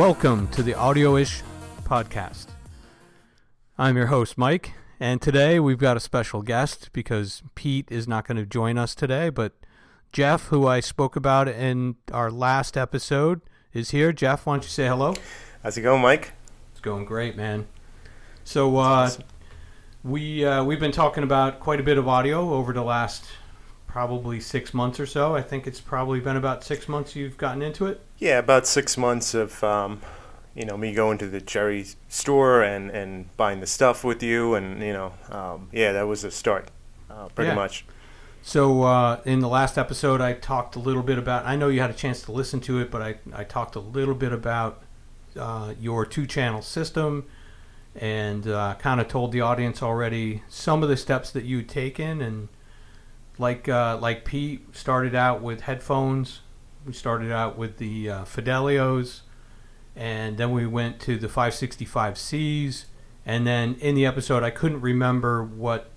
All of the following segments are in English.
Welcome to the Audio-ish podcast. I'm your host, Mike, and today we've got a special guest because Pete is not going to join us today, but Jeff, who I spoke about in our last episode, is here. Jeff, why don't you say hello? How's it going, Mike? It's going great, man. So uh, Awesome. we uh, we've been talking about quite a bit of audio over the last probably six months or so. I think it's probably been about six months you've gotten into it. Yeah, about six months of um, you know me going to the Jerry store and and buying the stuff with you, and you know, um, yeah, that was the start, uh, pretty Yeah. much. So uh, in the last episode, I talked a little bit about. I know you had a chance to listen to it, but I, I talked a little bit about uh, your two channel system, and uh, kind of told the audience already some of the steps that you'd taken. And like uh, like Pete started out with headphones. We started out with the uh, Fidelios, and then we went to the 565Cs. And then in the episode, I couldn't remember what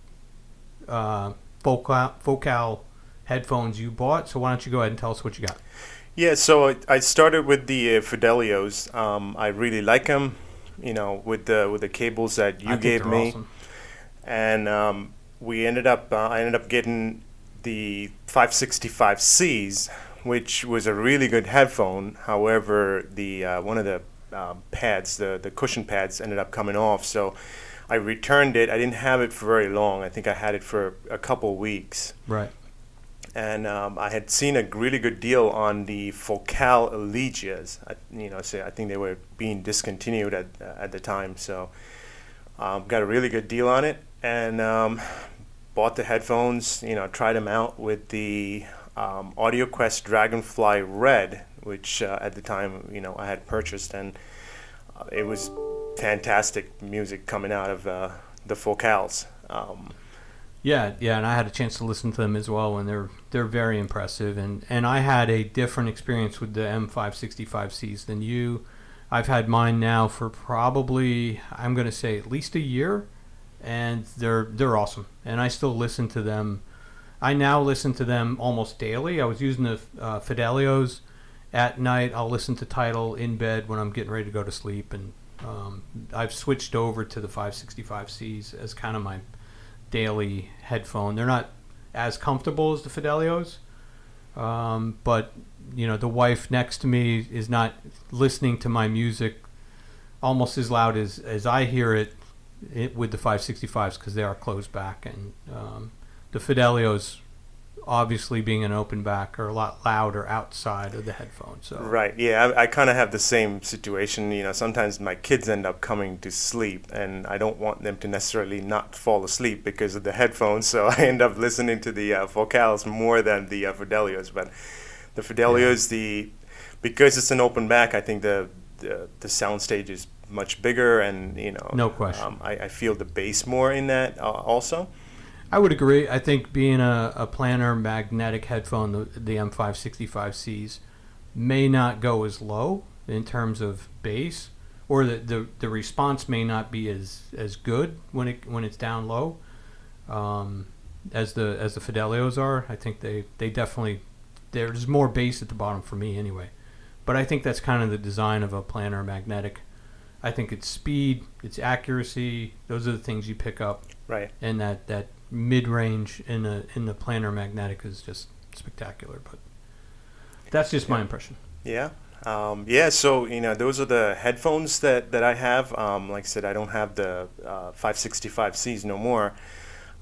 uh, Focal, Focal headphones you bought. So why don't you go ahead and tell us what you got? Yeah, so I, I started with the uh, Fidelios. Um, I really like them, you know, with the with the cables that you I gave me. awesome. and um, we ended up uh, I ended up getting the 565Cs, which was a really good headphone. However, the uh, one of the uh, pads, the the cushion pads, ended up coming off. So I returned it. I didn't have it for very long. I think I had it for a couple weeks. Right. And um, I had seen a really good deal on the Focal Elegias. I, you know, so I think they were being discontinued at at the time. So um, got a really good deal on it, and um, bought the headphones. You know, tried them out with the um, AudioQuest Dragonfly Red, which uh, at the time you know I had purchased, and uh, it was fantastic music coming out of uh, the Focals. Um, Yeah, yeah, and I had a chance to listen to them as well, and they're they're very impressive. And and I had a different experience with the M565Cs than you. I've had mine now for probably I'm going to say at least a year, and they're they're awesome. And I still listen to them. I now listen to them almost daily. I was using the uh, Fidelios at night. I'll listen to Tidal in bed when I'm getting ready to go to sleep, and um, I've switched over to the 565Cs as kind of my daily headphone. They're not as comfortable as the Fidelios, um, but you know the wife next to me is not listening to my music almost as loud as, as I hear it, it with the 565s because they are closed back, and um, the Fidelios, obviously being an open back, are a lot louder outside of the headphones. So Right. Yeah, I, I kind of have the same situation. You know, sometimes my kids end up coming to sleep, and I don't want them to necessarily not fall asleep because of the headphones. So I end up listening to the uh, Focals more than the uh, Fidelios. But the Fidelios, the because it's an open back, I think the the, the sound stage is much bigger, and you know, No question. Um, I, I feel the bass more in that uh, also. I would agree. I think being a, a planar magnetic headphone, the, the M565Cs, may not go as low in terms of bass, or the, the, the response may not be as, as good when it when it's down low, um, as the as the Fidelios are. I think they, they definitely there's more bass at the bottom for me anyway, but I think that's kind of the design of a planar magnetic. I think it's speed, it's accuracy. Those are the things you pick up Right. and that that mid range in the in the planar magnetic is just spectacular. But that's just my impression. Yeah. Um, yeah, so you know those are the headphones that, that I have. Um, like I said, I don't have the uh, 565Cs no more.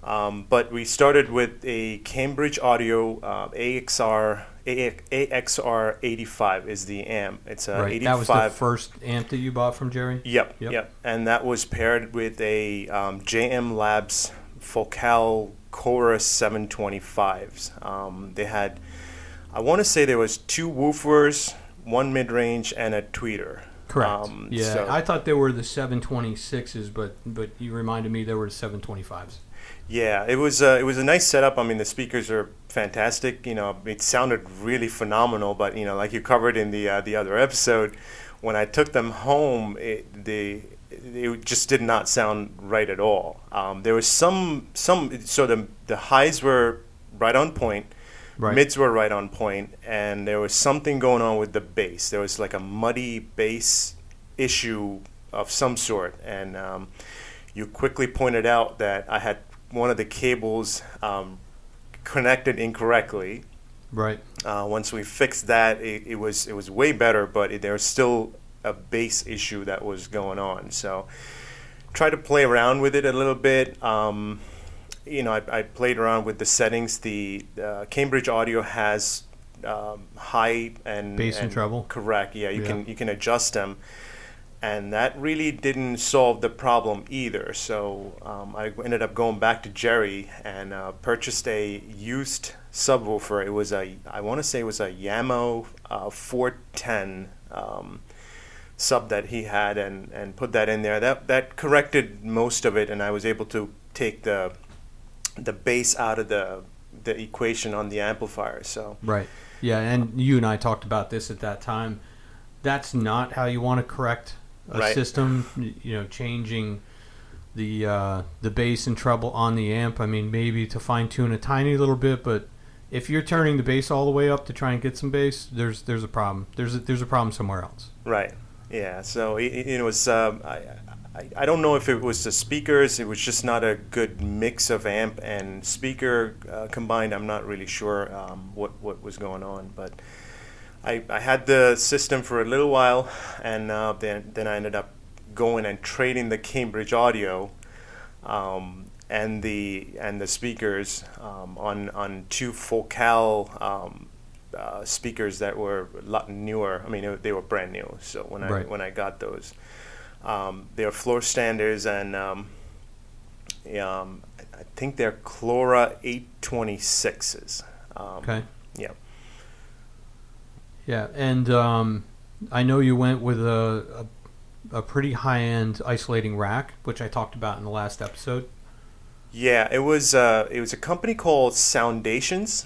Um, but we started with a Cambridge Audio uh, AXR AXR 85 is the amp. It's a right, 85. that was the first amp that you bought from Jerry. Yep, Yep. yep, And that was paired with a um, JM Labs Focal Chorus 725s. Um, they had, I want to say there was two woofers, one mid-range, and a tweeter. Correct. Um, yeah, so- I thought they were the 726s, but but you reminded me there were 725s. Yeah, it was uh, it was a nice setup. I mean, the speakers are fantastic. You know, it sounded really phenomenal. But you know, like you covered in the uh, the other episode, when I took them home, it, the it just did not sound right at all. Um, there was some some so the the highs were right on point, Right. Mids were right on point, and there was something going on with the bass. There was like a muddy bass issue of some sort, and um, you quickly pointed out that I had one of the cables um, connected incorrectly. Right. Uh, once we fixed that, it, it was it was way better, but it, there was still a bass issue that was going on. So try to play around with it a little bit. Um, you know, I, I played around with the settings. The uh, Cambridge Audio has um, high and Bass and treble? Correct. Yeah, you Yeah. can you can adjust them, and that really didn't solve the problem either. So um, I ended up going back to Jerry and uh, purchased a used subwoofer. It was a I want to say it was a Jamo uh, 410. Um, sub that he had and, and put that in there. That that corrected most of it, and I was able to take the the bass out of the the equation on the amplifier. So Right. Yeah, and you and I talked about this at that time. That's not how you want to correct a Right. system. You know, changing the uh, the bass and treble on the amp. I mean, maybe to fine tune a tiny little bit, but if you're turning the bass all the way up to try and get some bass, there's there's a problem. There's a, there's a problem somewhere else. right, yeah. So it, it was. Um, I, I I don't know if it was the speakers. It was just not a good mix of amp and speaker uh, combined. I'm not really sure um, what what was going on, but. I, I had the system for a little while, and uh, then then I ended up going and trading the Cambridge Audio, um, and the and the speakers um, on on two Focal um, uh, speakers that were a lot newer. I mean, they were brand new. So when I when I got those, um, they are floor standards, and um, um, I think they're Chora 826s. Um, Okay. Yeah. Yeah, and um, I know you went with a, a a pretty high end isolating rack, which I talked about in the last episode. Yeah, it was uh, it was a company called Soundations.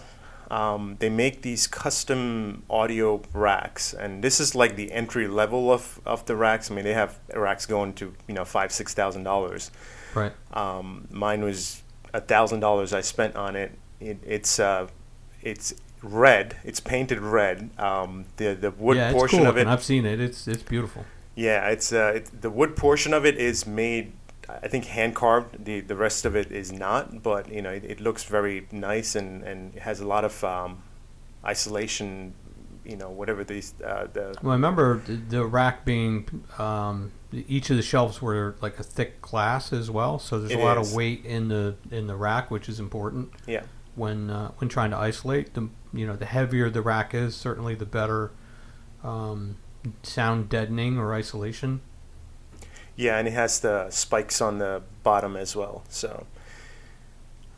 Um, they make these custom audio racks, and this is like the entry level of, of the racks. I mean, they have racks going to you know five six thousand dollars. Right. Um, mine was a thousand dollars I spent on it. it it's uh, it's red. It's painted red. Um, the the wood yeah, portion cool of it. I've seen it. It's it's beautiful. Yeah, it's uh, it, the wood portion of it is made, I think, hand carved. The the rest of it is not, but you know, it, it looks very nice and and it has a lot of um, isolation. You know, whatever these uh, the Well, I remember the, the rack being um, each of the shelves were like a thick glass as well, so there's It a lot is. of weight in the in the rack, which is important yeah when uh, when trying to isolate. The you know the heavier the rack is, certainly the better um, sound deadening or isolation. yeah, and it has the spikes on the bottom as well. So.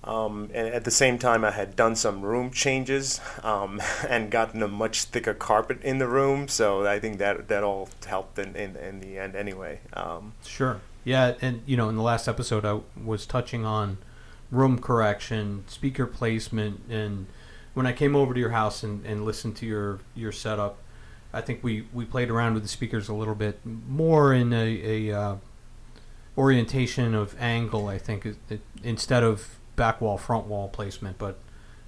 Um, and at the same time, I had done some room changes um, and gotten a much thicker carpet in the room, so I think that that all helped in, in, in the end anyway. Um, Sure. Yeah, and you know, in the last episode, I was touching on room correction, speaker placement, and when I came over to your house and, and listened to your your setup, I think we, we played around with the speakers a little bit more in a, a uh, orientation of angle. I think it, it, instead of back wall front wall placement, but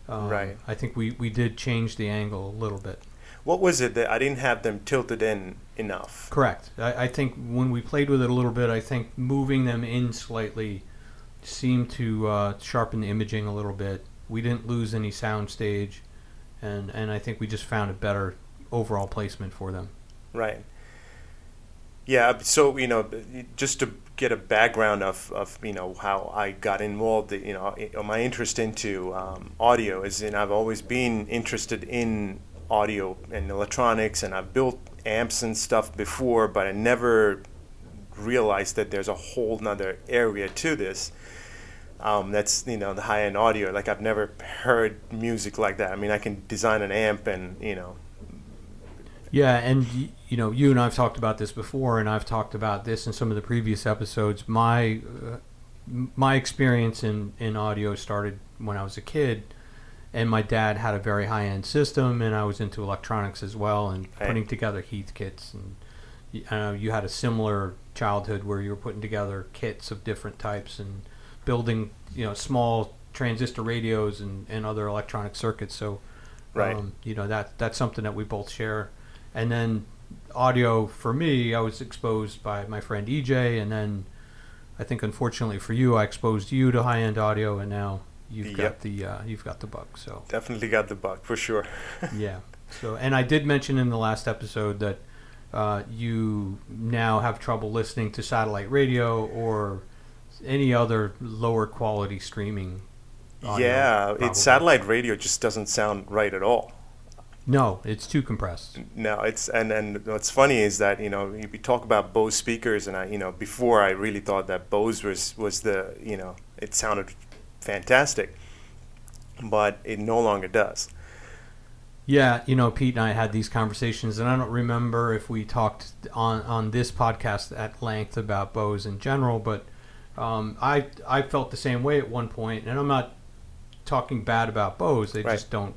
um, Right. I think we, we did change the angle a little bit. What was it that I didn't have them tilted in enough? Correct. I, I think when we played with it a little bit, I think moving them in slightly seemed to uh, sharpen the imaging a little bit. We didn't lose any sound stage, and, and I think we just found a better overall placement for them. Right. Yeah. So you know, just to get a background of, of you know how I got involved, you know, my interest into um, audio is, and I've always been interested in audio and electronics, and I've built amps and stuff before, but I never realized that there's a whole nother area to this. Um, that's you know the high end audio. Like I've never heard music like that. I mean, I can design an amp and you know Yeah, and you know, you and I've talked about this before, and I've talked about this in some of the previous episodes. My uh, my experience in in audio started when I was a kid, and my dad had a very high end system, and I was into electronics as well, and putting together Heathkits. And know you had a similar childhood where you were putting together kits of different types and building, you know, small transistor radios and, and other electronic circuits. So Right. Um, you know that that's something that we both share. And then audio for me, I was exposed by my friend EJ, and then I think unfortunately for you, I exposed you to high end audio, and now you've got the uh, you've got the bug. So Definitely got the bug for sure. yeah. So and I did mention in the last episode that uh, you now have trouble listening to satellite radio or any other lower quality streaming. audio, yeah, it's satellite radio just doesn't sound right at all. No, it's too compressed. No, it's and and what's funny is that you know we talk about Bose speakers, and I you know before I really thought that Bose was was the you know it sounded fantastic, but it no longer does. Yeah, you know, Pete and I had these conversations, and I don't remember if we talked on on this podcast at length about Bose in general, but um, I I felt the same way at one point, and I'm not talking bad about Bose. They Right. just don't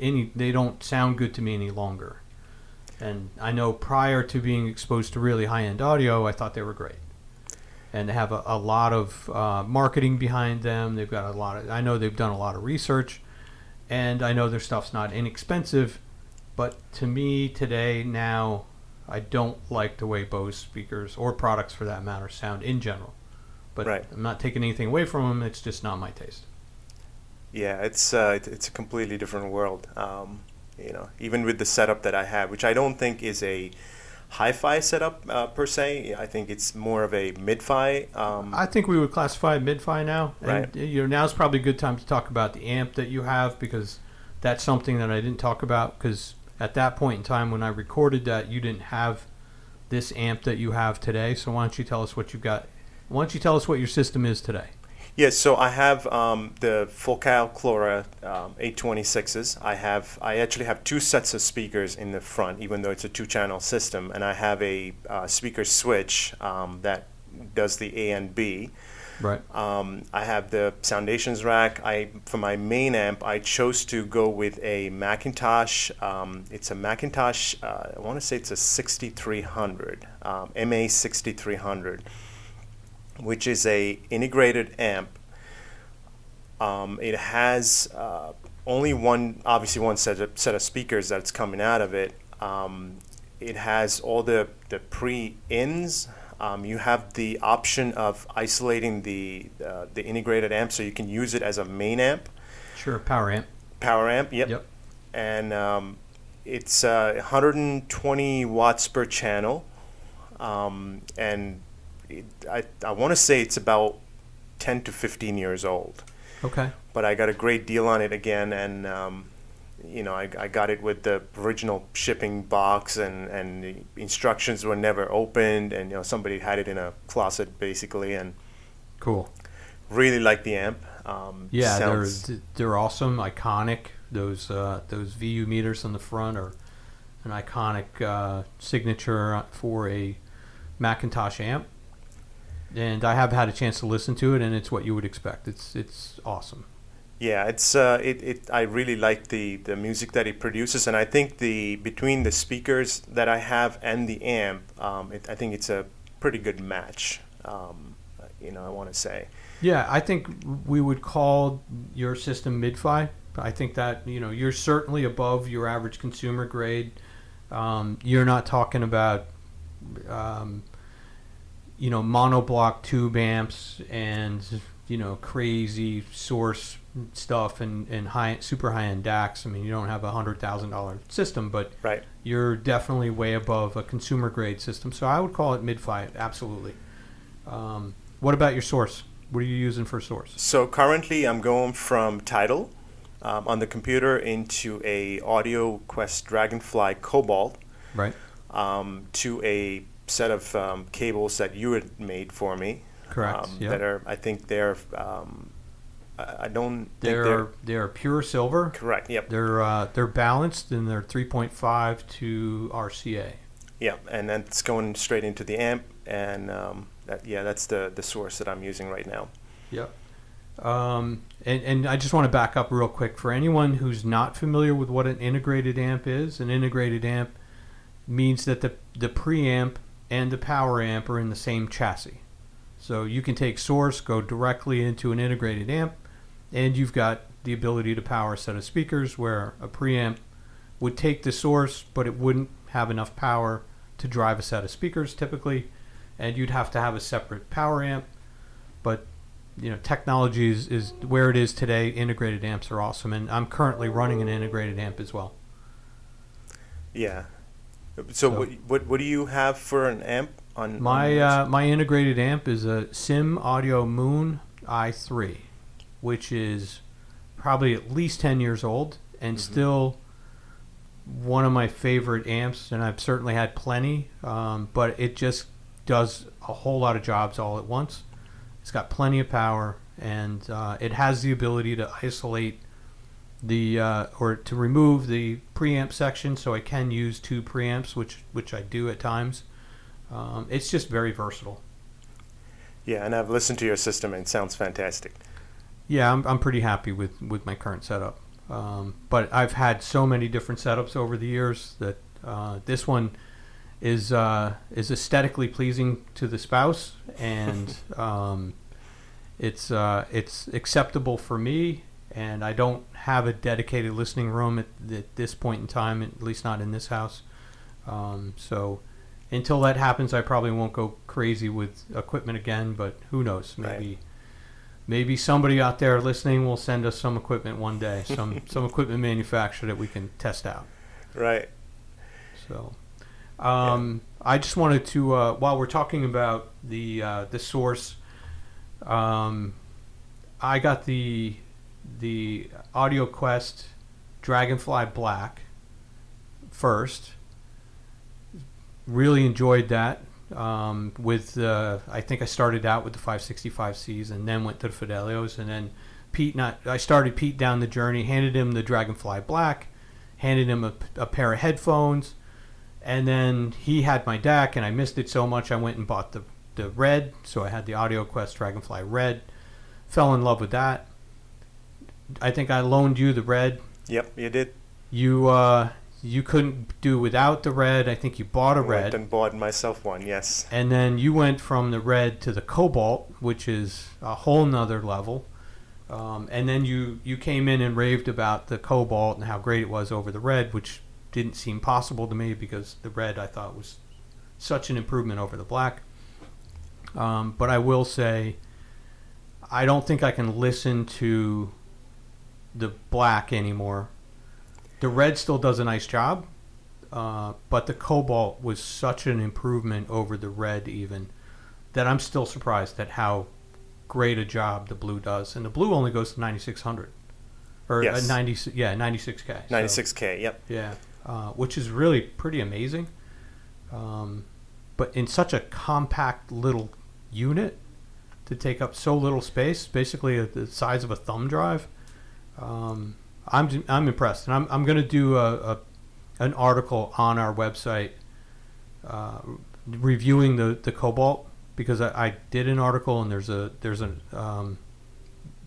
any they don't sound good to me any longer. And I know prior to being exposed to really high end audio, I thought they were great, and they have a, a lot of uh, marketing behind them. They've got a lot of I know they've done a lot of research and I know their stuff's not inexpensive, but to me today now, I don't like the way Bose speakers or products for that matter sound in general. But Right. I'm not taking anything away from them. It's just not my taste. Yeah, it's uh, it, it's a completely different world. Um, you know, even with the setup that I have, which I don't think is a hi-fi setup uh, per se. I think it's more of a mid-fi. Um, I think we would classify mid-fi now. And, Right. You know, now's probably a good time to talk about the amp that you have because that's something that I didn't talk about because at that point in time when I recorded that, you didn't have this amp that you have today. So why don't you tell us what you've got? Why don't you tell us what your system is today? Yes, so I have um, the Focal Chora um, 826s. I have I actually have two sets of speakers in the front, even though it's a two-channel system, and I have a uh, speaker switch um, that does the A and B. Right. Um, I have the Soundations rack. I for my main amp, I chose to go with a McIntosh. Um, it's a McIntosh. Uh, I want to say it's a 6300, um, MA 6300, which is a integrated amp. Um, it has uh, only one, obviously one set of, set of speakers that's coming out of it. Um, it has all the the pre-ins. Um, you have the option of isolating the uh, the integrated amp, so you can use it as a main amp, Sure. Power amp. power amp. Yep. Yep. And um, it's uh, 120 watts per channel, um, and I I want to say it's about 10 to 15 years old Okay. but I got a great deal on it again, and um, you know I, I got it with the original shipping box, and and the instructions were never opened, and you know somebody had it in a closet basically, and Cool. really like the amp. Um, Yeah, sounds- they're they're awesome, iconic. Those uh, those VU meters on the front are an iconic uh, signature for a McIntosh amp. And I have had a chance to listen to it, and it's what you would expect. It's it's awesome. Yeah, it's uh, it, it. I really like the the music that it produces, and I think the between the speakers that I have and the amp, um, it, I think it's a pretty good match. Um, you know, I want to say. Yeah, I think we would call your system mid-fi. I think that you know you're certainly above your average consumer grade. Um, you're not talking about um, you know monoblock tube amps and you know crazy source stuff and, and high super high end DACs. I mean, you don't have a hundred thousand dollar system, but Right. you're definitely way above a consumer grade system. So I would call it mid-fi, absolutely. Um, what about your source? What are you using for source? So currently, I'm going from Tidal um, on the computer into a Audio Quest Dragonfly Cobalt Right. um, to a set of um, cables that you had made for me. Correct, Um, yep. That are, I think they're. Um, I don't think They're they're they're pure silver. correct. Yep. They're uh, they're balanced and they're 3.5 to RCA. Yeah, and that's going straight into the amp, and um, that, yeah, that's the the source that I'm using right now. Yep. Um, and, and I just want to back up real quick for anyone who's not familiar with what an integrated amp is. An integrated amp means that the the preamp and the power amp are in the same chassis. So you can take source, go directly into an integrated amp, and you've got the ability to power a set of speakers where a preamp would take the source, but it wouldn't have enough power to drive a set of speakers typically, and you'd have to have a separate power amp. But you know, technology is, is where it is today. Integrated amps are awesome, and I'm currently running an integrated amp as well. Yeah. So, So- what, what what do you have for an amp on My on uh, my integrated amp is a Sim Audio Moon i3, which is probably at least 10 years old and Mhm. still one of my favorite amps. And I've certainly had plenty, um, but it just does a whole lot of jobs all at once. It's got plenty of power, and uh, it has the ability to isolate the uh, or to remove the preamp section, so I can use two preamps, which which I do at times. Um, it's just very versatile. yeah, and I've listened to your system and it sounds fantastic. Yeah, I'm, I'm pretty happy with, with my current setup. Um, but I've had so many different setups over the years that uh, this one is uh, is aesthetically pleasing to the spouse, and um, it's uh, it's acceptable for me. And I don't have a dedicated listening room at, at this point in time, at least not in this house. Um, so until that happens, I probably won't go crazy with equipment again. But who knows? Right. Maybe maybe somebody out there listening will send us some equipment one day, some some equipment manufacturer that we can test out. Right. So, um, I just wanted to uh, while we're talking about the uh, the source, um, I got the the Audio Quest Dragonfly Black first. Really enjoyed that. Um, with uh, I think I started out with the 565Cs and then went to the Fidelios and then Pete not I started Pete down the journey. Handed him the Dragonfly Black, handed him a, a pair of headphones, and then he had my DAC and I missed it so much I went and bought the the red. So I had the Audio Quest Dragonfly Red. Fell in love with that. I think I loaned you the red. Yep, you did. You uh, you couldn't do without the red. I think you bought a red. and bought myself one. Yes. And then you went from the red to the cobalt, which is a whole nother level. Um, and then you, you came in and raved about the cobalt and how great it was over the red, which didn't seem possible to me because the red I thought was such an improvement over the black. Um, but I will say, I don't think I can listen to the black anymore. The red still does a nice job, uh, but the cobalt was such an improvement over the red even that I'm still surprised at how great a job the blue does. And the blue only goes to 9600 or Yes. uh, 90 yeah 96k. 96K. Yep. yeah, uh, which is really pretty amazing. Um, but in such a compact little unit to take up so little space, basically the size of a thumb drive, um, I'm I'm impressed, and I'm I'm going to do a, a an article on our website uh, reviewing the the Cobalt because I, I did an article and there's a there's a um,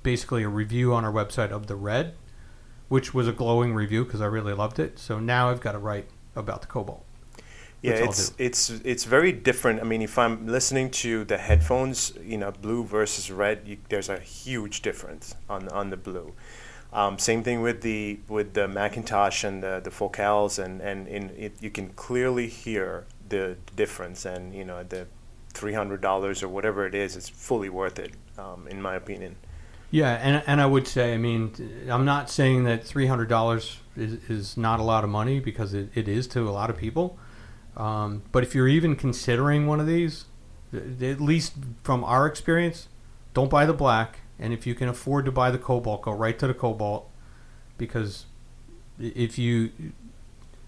basically a review on our website of the red, which was a glowing review because I really loved it. So now I've got to write about the Cobalt. Yeah, it's it's it's very different. I mean, if I'm listening to the headphones, you know, blue versus red, you, there's a huge difference on on the blue. Um, same thing with the with the McIntosh and the the Focals, and and in it, you can clearly hear the difference. And you know, the three hundred dollars or whatever it is, it's fully worth it, um, in my opinion. Yeah, and and I would say, I mean, I'm not saying that three hundred dollars is, is not a lot of money because it, it is to a lot of people. Um, but if you're even considering one of these, th- at least from our experience, don't buy the black. And if you can afford to buy the cobalt, go right to the cobalt, because if you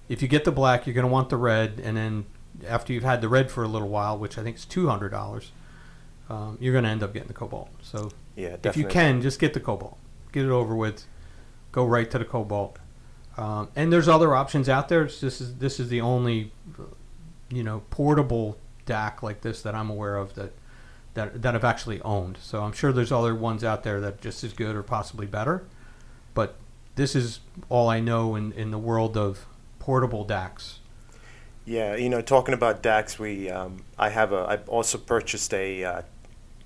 if you get the black, you're going to want the red, and then after you've had the red for a little while, which I think is two hundred dollars, um, you're going to end up getting the cobalt. So Yeah, if you can, just get the Cobalt. Get it over with. Go right to the Cobalt. Um, and there's other options out there. It's, this is this is the only, you know, portable DAC like this that I'm aware of that that that I've actually owned. So I'm sure there's other ones out there that are just as good or possibly better. But this is all I know in, in the world of portable DACs. Yeah, you know, talking about DACs, we um, I have a I also purchased a uh,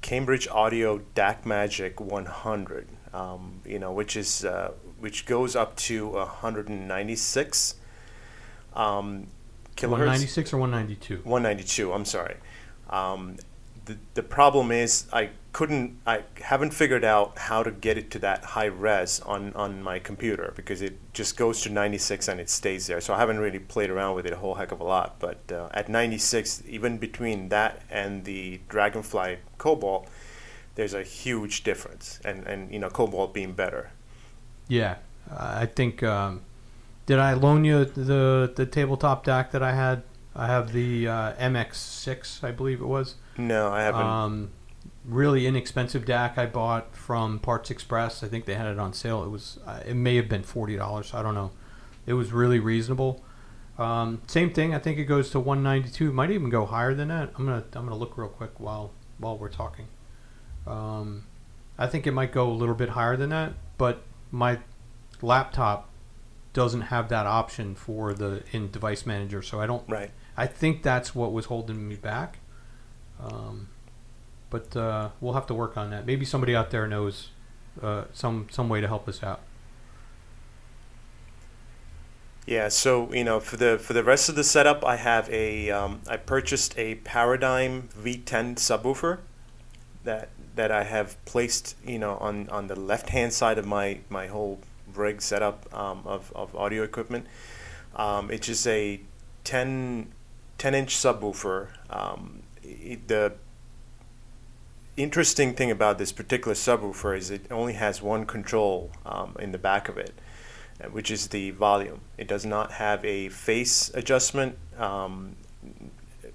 Cambridge Audio DAC Magic 100, um, you know, which is uh, which goes up to 196 um, kilohertz. 196 or 192? 192. I'm sorry. Um, the the problem is I couldn't I haven't figured out how to get it to that high res on on my computer because it just goes to 96 and it stays there. So I haven't really played around with it a whole heck of a lot. But uh, at 96, even between that and the Dragonfly Cobalt, there's a huge difference. And and you know Cobalt being better. Yeah, I think. Um, did I loan you the the tabletop DAC that I had? I have the uh, MX6, I believe it was. No, I haven't. Um, really inexpensive DAC I bought from Parts Express. I think they had it on sale. It was uh, it may have been forty dollars. I don't know. It was really reasonable. Um, same thing. I think it goes to one ninety two. Might even go higher than that. I'm gonna I'm gonna look real quick while while we're talking. Um, I think it might go a little bit higher than that, but my laptop doesn't have that option for the in device manager, so I don't. right. I think that's what was holding me back. Um, but uh, we'll have to work on that. Maybe somebody out there knows uh, some some way to help us out. Yeah, so you know, for the for the rest of the setup, I have a um, I purchased a Paradigm V10 subwoofer that that I have placed you know on on the left hand side of my my whole rig setup um, of of audio equipment. Um, it's just a 10, 10 inch subwoofer. Um, the interesting thing about this particular subwoofer is it only has one control um, in the back of it uh, which is the volume. It does not have a phase adjustment, um,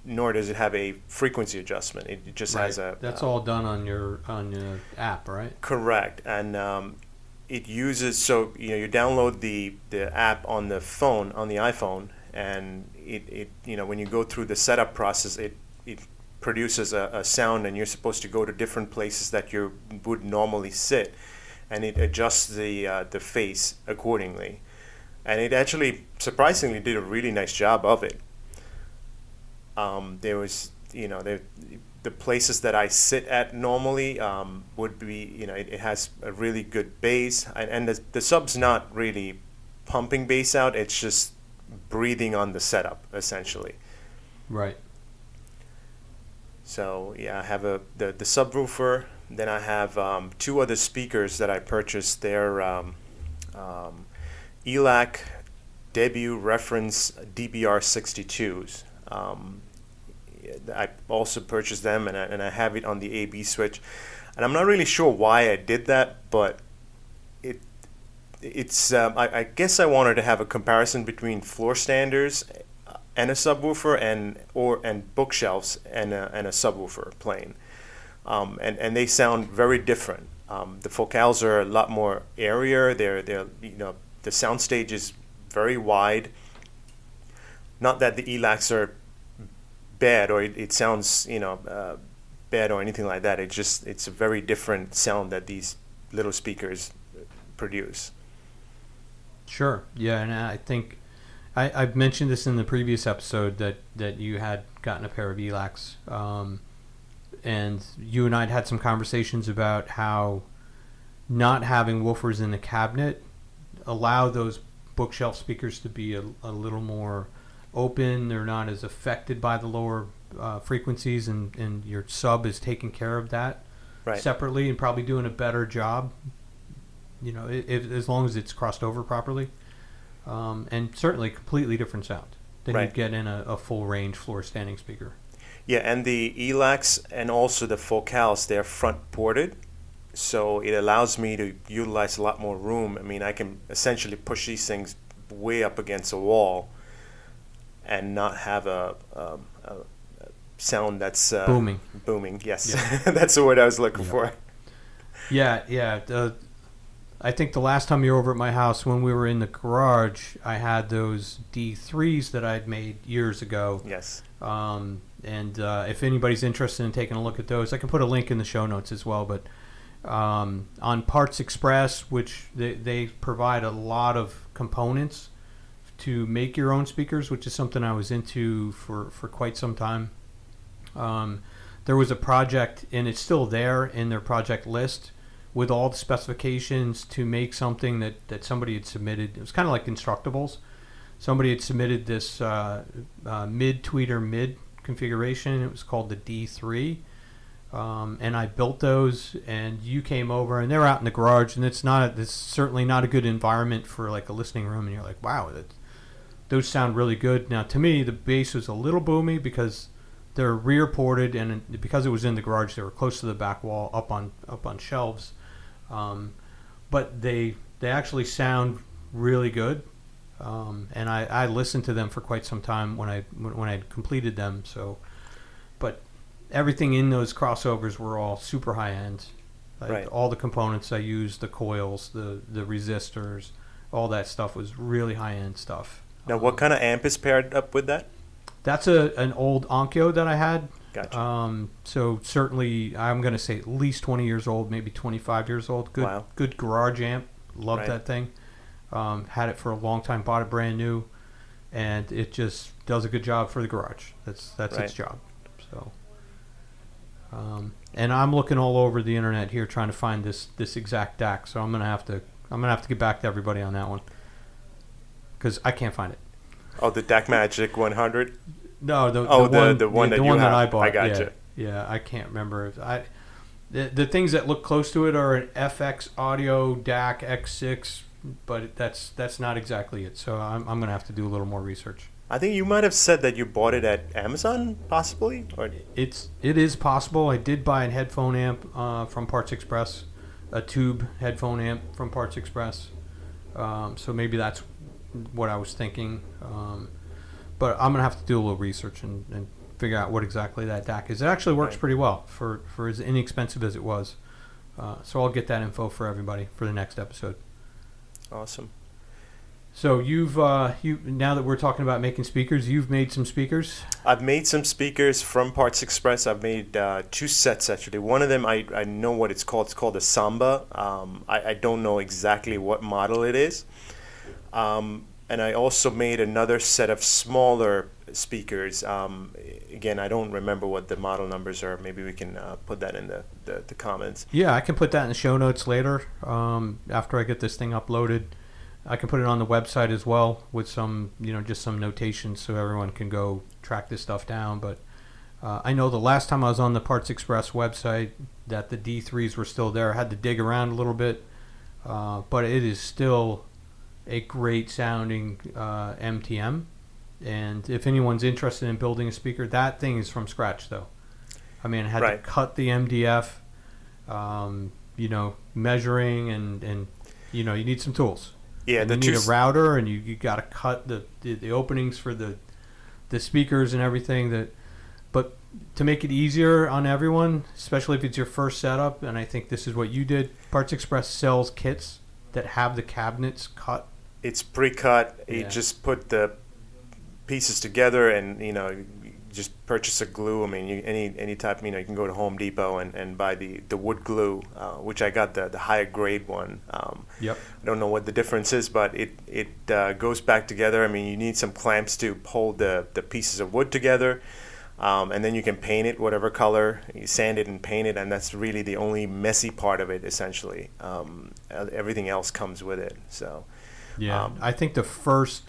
nor does it have a frequency adjustment. It just has a. That's uh, all done on your on your app, right? Correct, and um, it uses so you know you download the the app on the phone on the iPhone, and it, it you know when you go through the setup process, it it produces a, a sound, and you're supposed to go to different places that you would normally sit, and it adjusts the uh, the phase accordingly, and it actually surprisingly did a really nice job of it. Um, there was you know there the places that I sit at normally um, would be, you know, it, it has a really good bass, and, and the, the sub's not really pumping bass out, it's just breathing on the setup, essentially. Right. So, yeah, I have a the, the subwoofer, then I have um, two other speakers that I purchased. They're um, um, ELAC debut reference DBR62s. Um, I also purchased them and I, and I have it on the AB switch. And I'm not really sure why I did that, but it it's um, I, I guess I wanted to have a comparison between floor standers and a subwoofer and or and bookshelves and a, and a subwoofer playing. Um, and, and they sound very different. Um, the focals are a lot more airier. They're, they're you know the sound stage is very wide. Not that the ELACs are bad or it, it sounds you know uh, bad or anything like that. It just it's a very different sound that these little speakers produce. Sure. Yeah, and I think I, I've mentioned this in the previous episode that that you had gotten a pair of ELACs, um, and you and I had had some conversations about how not having woofers in the cabinet allow those bookshelf speakers to be a, a little more open. They're not as affected by the lower uh, frequencies, and, and your sub is taking care of that Right. separately and probably doing a better job. You know, if, as long as it's crossed over properly, um, and certainly completely different sound than you'd get in a, a full range floor standing speaker. Yeah, and the ELACs and also the focals, they're front ported. So it allows me to utilize a lot more room. I mean, I can essentially push these things way up against a wall and not have a, a, a sound that's uh, Booming. Booming, yes. that's the word I was looking Yeah. for. Yeah, yeah. The, I think the last time you were over at my house when we were in the garage, I had those D3s that I'd made years ago. Yes. Um, and uh, if anybody's interested in taking a look at those, I can put a link in the show notes as well. But um, on Parts Express, which they, they provide a lot of components to make your own speakers, which is something I was into for, for quite some time. Um, there was a project, and it's still there in their project list with all the specifications to make something that, that somebody had submitted. It was kind of like Instructables. Somebody had submitted this uh, uh, mid tweeter mid configuration. It was called the D3. Um, and I built those, and you came over, and they're out in the garage, and it's not, it's certainly not a good environment for like a listening room. And you're like, wow, that, those sound really good. Now, to me, the bass was a little boomy because they're rear ported, and because it was in the garage, they were close to the back wall, up on up on shelves. Um, but they they actually sound really good, um, and I, I listened to them for quite some time when I when, I completed them. So, but everything in those crossovers were all super high end. Like Right. all the components I used, the coils, the the resistors, all that stuff was really high end stuff. Now, what Um, kind of amp is paired up with that? That's a an old Onkyo that I had. Gotcha. Um, so certainly, I'm going to say at least 20 years old, maybe 25 years old. Good, Wow. good garage amp. Loved Right. that thing. Um, had it for a long time. Bought it brand new, and it just does a good job for the garage. That's that's its job. So, um, and I'm looking all over the internet here trying to find this this exact DAC. So I'm gonna have to I'm gonna have to get back to everybody on that one because I can't find it. oh, the DAC Magic 100. No, the, Oh, the, the- one, the one the, that the you one that. I I bought. gotcha. Yeah, yeah, I can't remember. I the, the things that look close to it are an FX Audio DAC X6, but that's that's not exactly it. So I'm I'm gonna have to do a little more research. I think you might have said that you bought it at Amazon, possibly. Or It's it is possible. I did buy a headphone amp uh, from Parts Express, a tube headphone amp from Parts Express. Um, so maybe that's what I was thinking. Um, but I'm gonna have to do a little research and, and figure out what exactly that DAC is. It actually works Right. pretty well for for as inexpensive as it was. Uh, so I'll get that info for everybody for the next episode. awesome. So you've uh, you now that we're talking about making speakers, you've made some speakers. I've made some speakers from Parts Express. I've made uh, two sets actually. One of them I, I know what it's called. It's called a Samba. Um, I, I don't know exactly what model it is. Um, and I also made another set of smaller speakers. Um, again, I don't remember what the model numbers are. Maybe we can uh, put that in the, the, the comments. Yeah, I can put that in the show notes later um, after I get this thing uploaded. I can put it on the website as well with some, you know, just some notations so everyone can go track this stuff down. But uh, I know the last time I was on the Parts Express website that the D3s were still there. I had to dig around a little bit, uh, but it is still a great sounding uh, MTM. And if anyone's interested in building a speaker, that thing is from scratch though. I mean, I had Right. to cut the MDF, um, you know, measuring and, and you know, you need some tools. Yeah, and the you two need a router, and you, you got to cut the, the the openings for the the speakers and everything. That, but to make it easier on everyone, especially if it's your first setup, and I think this is what you did. Parts Express sells kits that have the cabinets cut. It's pre-cut. You Yeah. just put the pieces together, and you know, you just purchase a glue. I mean, you, any any type. You know, you can go to Home Depot and, and buy the, the wood glue, uh, which I got the the higher grade one. Um, Yep. I don't know what the difference is, but it it uh, goes back together. I mean, you need some clamps to hold the the pieces of wood together. Um, and then you can paint it whatever color, you sand it and paint it, and that's really the only messy part of it. Essentially, um, everything else comes with it. So, Yeah, Um, I think the first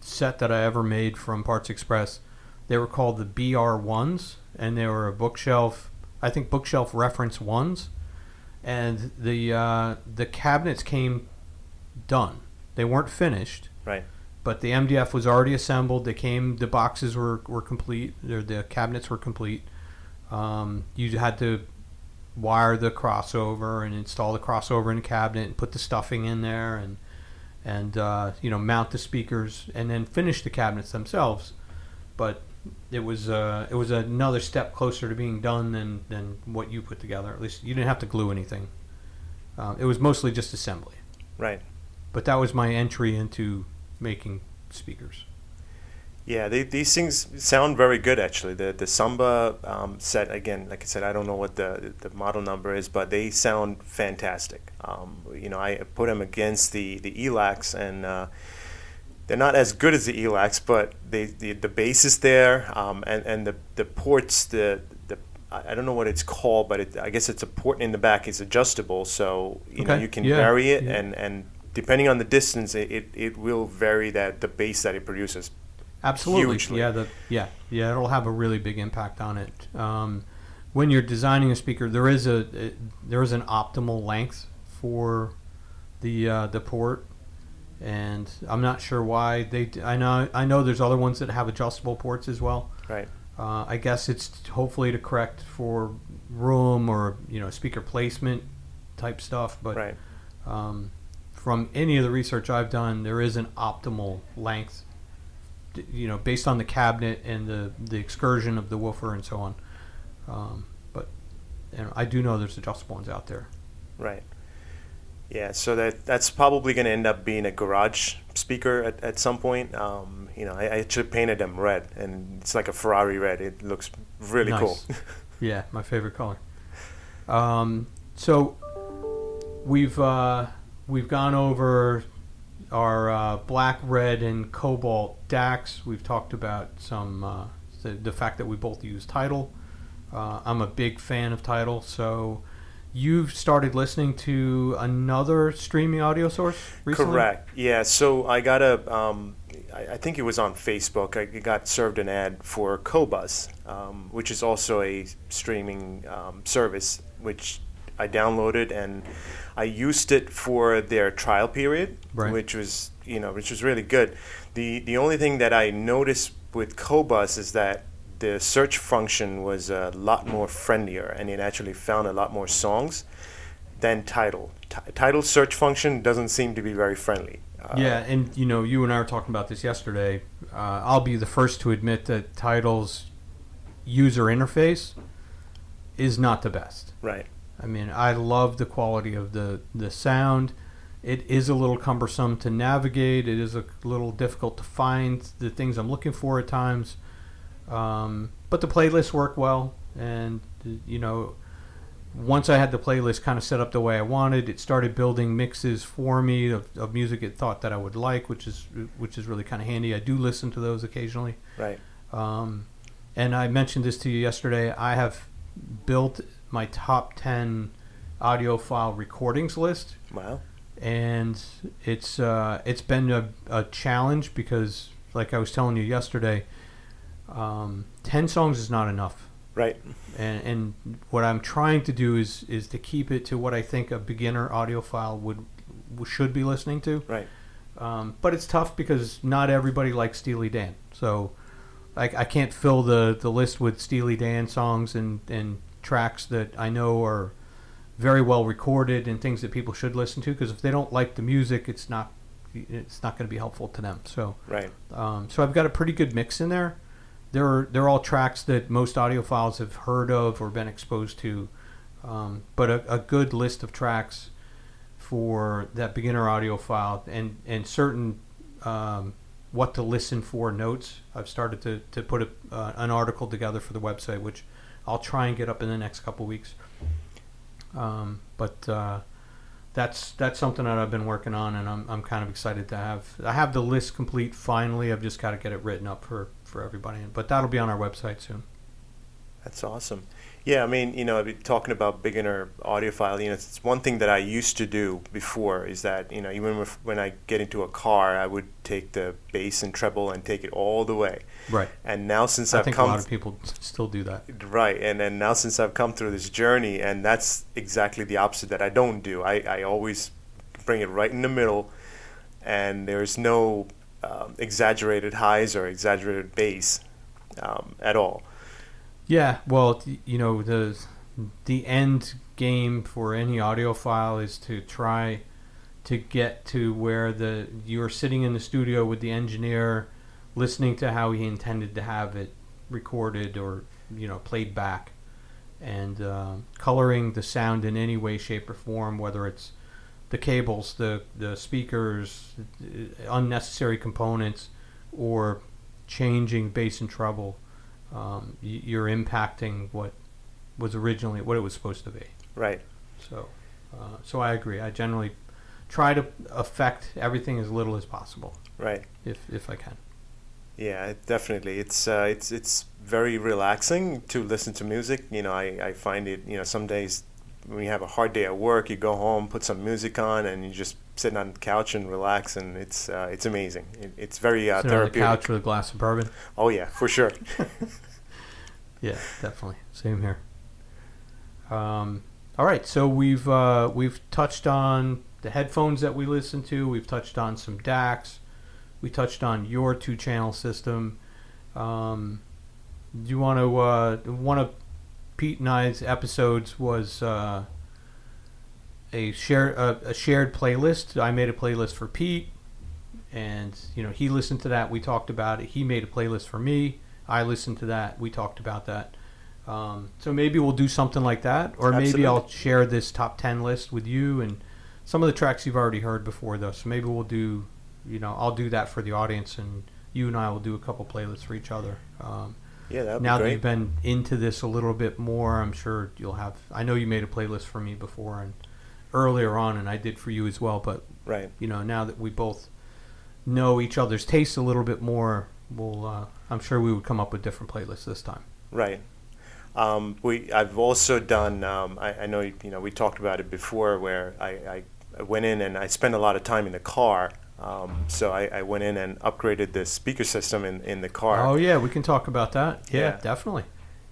set that I ever made from Parts Express, they were called the BR ones, and they were a bookshelf. I think bookshelf reference ones, and the uh, the cabinets came done. They weren't finished, right. but the MDF was already assembled. They came. The boxes were were complete. Or the cabinets were complete. Um, you had to wire the crossover and install the crossover in the cabinet and put the stuffing in there and and uh, you know mount the speakers and then finish the cabinets themselves. But it was uh, it was another step closer to being done than than what you put together. At least you didn't have to glue anything. Um, it was mostly just assembly. Right. But that was my entry into making speakers. Yeah, they, these things sound very good actually. The the Samba um, set again, like I said, I don't know what the the model number is, but they sound fantastic. Um, you know, I put them against the the ELACs, and uh, they're not as good as the ELACs, but they the, the bass is there, um, and and the the ports the the I don't know what it's called, but it, I guess it's a port in the back. It's adjustable, so you know you can Yeah. vary it, Yeah. and and depending on the distance, it, it, it will vary that the bass that it produces. Absolutely. Hugely. Yeah, the yeah yeah it'll have a really big impact on it. Um, when you're designing a speaker, there is a it, there is an optimal length for the uh, the port, and I'm not sure why they. I know I know there's other ones that have adjustable ports as well. Right. Uh, I guess it's hopefully to correct for room or you know speaker placement type stuff, but right. um, from any of the research I've done, there is an optimal length, you know, based on the cabinet and the, the excursion of the woofer and so on. Um, but you know, I do know there's adjustable ones out there. Right. Yeah, so that that's probably going to end up being a garage speaker at, at some point. Um, you know, I, I actually painted them red, and it's like a Ferrari red. It looks really Nice. cool. Yeah, my favorite color. Um, so we've uh, we've gone over our uh, black, red, and cobalt DACs. We've talked about some uh, the, the fact that we both use Tidal. Uh, I'm a big fan of Tidal, so you've started listening to another streaming audio source recently. Correct. Yeah. So I got a, um, I, I think it was on Facebook. I got served an ad for Qobuz, um, which is also a streaming um, service, which I downloaded and I used it for their trial period, Right. which was you know which was really good. The the only thing that I noticed with Qobuz is that the search function was a lot more friendlier, and it actually found a lot more songs than Tidal. T- Tidal search function doesn't seem to be very friendly. Uh, Yeah, and you know, you and I were talking about this yesterday. Uh, I'll be the first to admit that Tidal's user interface is not the best. Right. I mean, I love the quality of the the sound. It is a little cumbersome to navigate. It is a little difficult to find the things I'm looking for at times. Um, but the playlists work well, and you know, once I had the playlist kind of set up the way I wanted, it started building mixes for me of, of music it thought that I would like, which is which is really kind of handy. I do listen to those occasionally. Right. Um, and I mentioned this to you yesterday. I have built my top 10 audiophile recordings list, Wow. and it's uh, it's been a, a challenge because, like I was telling you yesterday, um, 10 songs is not enough. Right. And, and what I'm trying to do is is to keep it to what I think a beginner audiophile would should be listening to. Right. Um, but it's tough because not everybody likes Steely Dan. So I, I can't fill the, the list with Steely Dan songs and, and tracks that I know are very well recorded and things that people should listen to because if they don't like the music, it's not it's not going to be helpful to them. So Right. um, so I've got a pretty good mix in there. They're they're all tracks that most audiophiles have heard of or been exposed to, um, but a, a good list of tracks for that beginner audiophile and and certain um, what to listen for notes. I've started to to put a, uh, an article together for the website, which I'll try and get up in the next couple weeks. Um, but uh, that's that's something that I've been working on, and I'm, I'm kind of excited to have. I have the list complete finally. I've just got to get it written up for, for everybody, but that'll be on our website soon. That's awesome. Yeah, I mean, you know, talking about beginner audiophile, you know, it's one thing that I used to do before is that, you know, even if, when I get into a car, I would take the bass and treble and take it all the way. Right. And now since I I've think a come lot of people still do that. Right, and then now since I've come through this journey, and that's exactly the opposite that I don't do. I, I always bring it right in the middle, and there's no um, exaggerated highs or exaggerated bass um, at all. Yeah, well, you know the the end game for any audiophile is to try to get to where the you're sitting in the studio with the engineer, listening to how he intended to have it recorded or you know played back, and um coloring the sound in any way, shape, or form, whether it's the cables, the the speakers, uh, unnecessary components, or changing bass and treble um, y- you're impacting what was originally what it was supposed to be. Right, So, uh, so I agree. I generally try to affect everything as little as possible, right. if if I can. Yeah, definitely. It's uh, it's it's very relaxing to listen to music. You know, I, I find it. You know, some days when you have a hard day at work, you go home, put some music on, and you just sit on the couch and relax, and it's uh, it's amazing. It, it's very uh, Sit on the therapeutic. couch with a glass of bourbon. Oh yeah, for sure. Yeah, definitely. Same here. Um, all right, so we've uh, we've touched on the headphones that we listen to. We've touched on some DACs. We touched on your two-channel system. Um, do you want to uh, one of Pete and I's episodes was uh, a share a, a shared playlist. I made a playlist for Pete, and you know he listened to that. We talked about it. He made a playlist for me. I listened to that. We talked about that. Um, so maybe we'll do something like that, or maybe I'll share this top ten list with you and some of the tracks you've already heard before, though. So maybe we'll do, you know, I'll do that for the audience, and you and I will do a couple playlists for each other. Um, Yeah, that would now be that you've been into this a little bit more, I'm sure you'll have. I know you made a playlist for me before and earlier on, and I did for you as well. But Right. you know, now that we both know each other's tastes a little bit more, we'll. Uh, I'm sure we would come up with different playlists this time. Right. Um, we I've also done. Um, I, I know you know we talked about it before, where I, I went in and I spent a lot of time in the car. Um, so I, I went in and upgraded the speaker system in, in the car. Oh yeah, we can talk about that. Yeah, Yeah. definitely.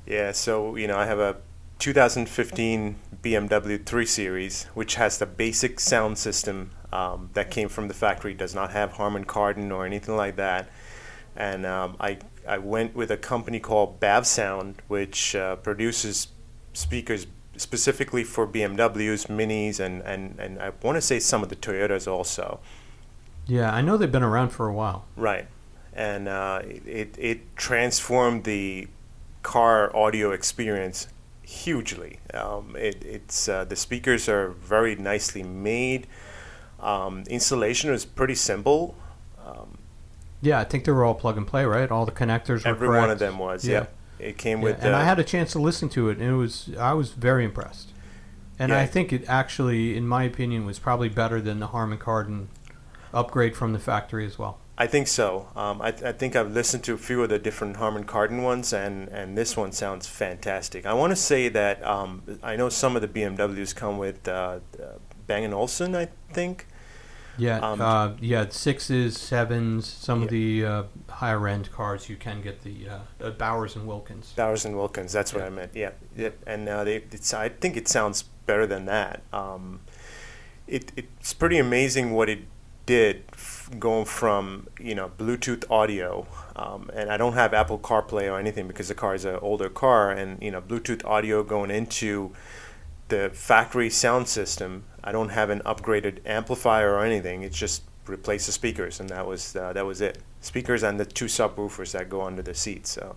Yeah, so you know, I have a 2015 BMW 3 Series, which has the basic sound system um, that came from the factory. It Does not have Harman Kardon or anything like that. And um, I I went with a company called Bav Sound, which uh, produces speakers specifically for BMWs, Minis, and and and I want to say some of the Toyotas also. Yeah, I know they've been around for a while. Right, and uh, it it transformed the car audio experience hugely. Um, it, it's uh, the speakers are very nicely made. Um, installation is pretty simple. Um, Yeah, I think they were all plug and play, right? All the connectors were every correct. one of them was. Yeah. Yeah, it came Yeah, with. and uh, I had a chance to listen to it, and it was I was very impressed. And Yeah. I think it actually, in my opinion, was probably better than the Harman Kardon upgrade from the factory as well. I think so. Um, I, I think I've listened to a few of the different Harman Kardon ones, and, and this one sounds fantastic. I want to say that um, I know some of the BMWs come with uh, uh, Bang & Olufsen, I think. Yeah, Um, uh, yeah, sixes, sevens, some of the uh, higher end cars you can get the uh, uh, Bowers and Wilkins. Bowers and Wilkins, that's what Yeah. I meant. Yeah, yeah. and uh, they, it's, I think it sounds better than that. Um, it, it's pretty amazing what it did f- going from you know Bluetooth audio, um, and I don't have Apple CarPlay or anything because the car is an older car, and you know Bluetooth audio going into the factory sound system. I don't have an upgraded amplifier or anything. It's just replace the speakers, and that was uh, that was it. Speakers and the two subwoofers that go under the seat. So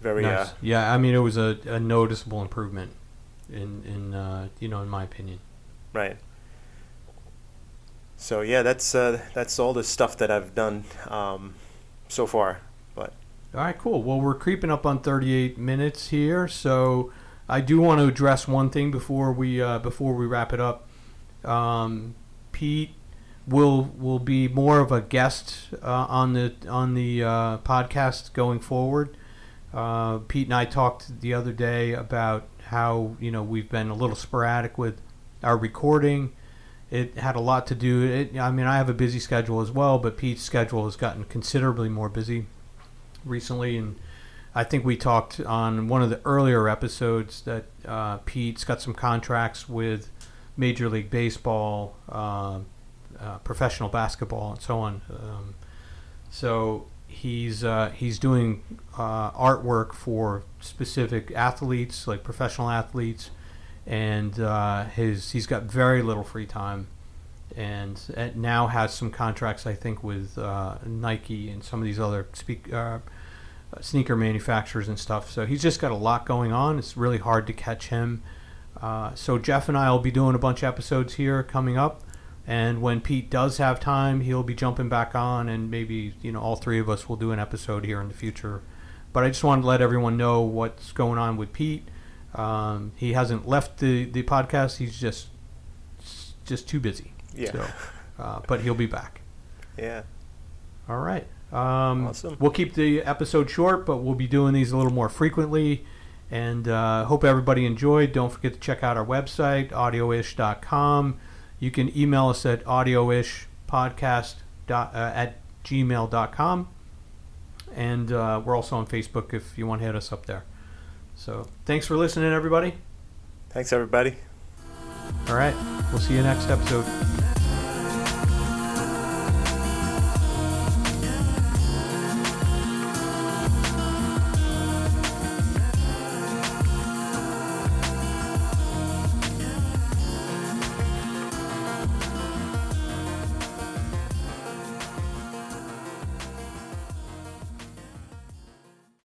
very uh, Nice. Yeah, I mean it was a, a noticeable improvement in in uh, you know in my opinion. Right. So yeah, that's uh, that's all the stuff that I've done um, so far. But All right, cool. Well, we're creeping up on 38 minutes here, so I do want to address one thing before we uh, before we wrap it up. Um, Pete will will be more of a guest uh, on the on the uh, podcast going forward. Uh, Pete and I talked the other day about how you know we've been a little sporadic with our recording. It had a lot to do. It, I mean, I have a busy schedule as well, but Pete's schedule has gotten considerably more busy recently, and I think we talked on one of the earlier episodes that uh, Pete's got some contracts with Major League Baseball, uh, uh, professional basketball, and so on. Um, so he's uh, he's doing uh, artwork for specific athletes, like professional athletes, and uh, his he's got very little free time, and uh, now has some contracts, I think, with uh, Nike and some of these other speak. Uh, sneaker manufacturers and stuff. So he's just got a lot going on. It's really hard to catch him. Uh, so Jeff and I will be doing a bunch of episodes here coming up. And when Pete does have time, he'll be jumping back on, and maybe you know all three of us will do an episode here in the future. But I just wanted to let everyone know what's going on with Pete. Um, he hasn't left the, the podcast. He's just just too busy. yeah, So, uh, but he'll be back. yeah. All right. Um, Awesome. We'll keep the episode short, but we'll be doing these a little more frequently. And uh, hope everybody enjoyed. Don't forget to check out our website, audioish.com. You can email us at audioishpodcast dot, uh, at gmail.com. And uh, we're also on Facebook if you want to hit us up there. So thanks for listening, everybody. Thanks, everybody. All right. We'll see you next episode.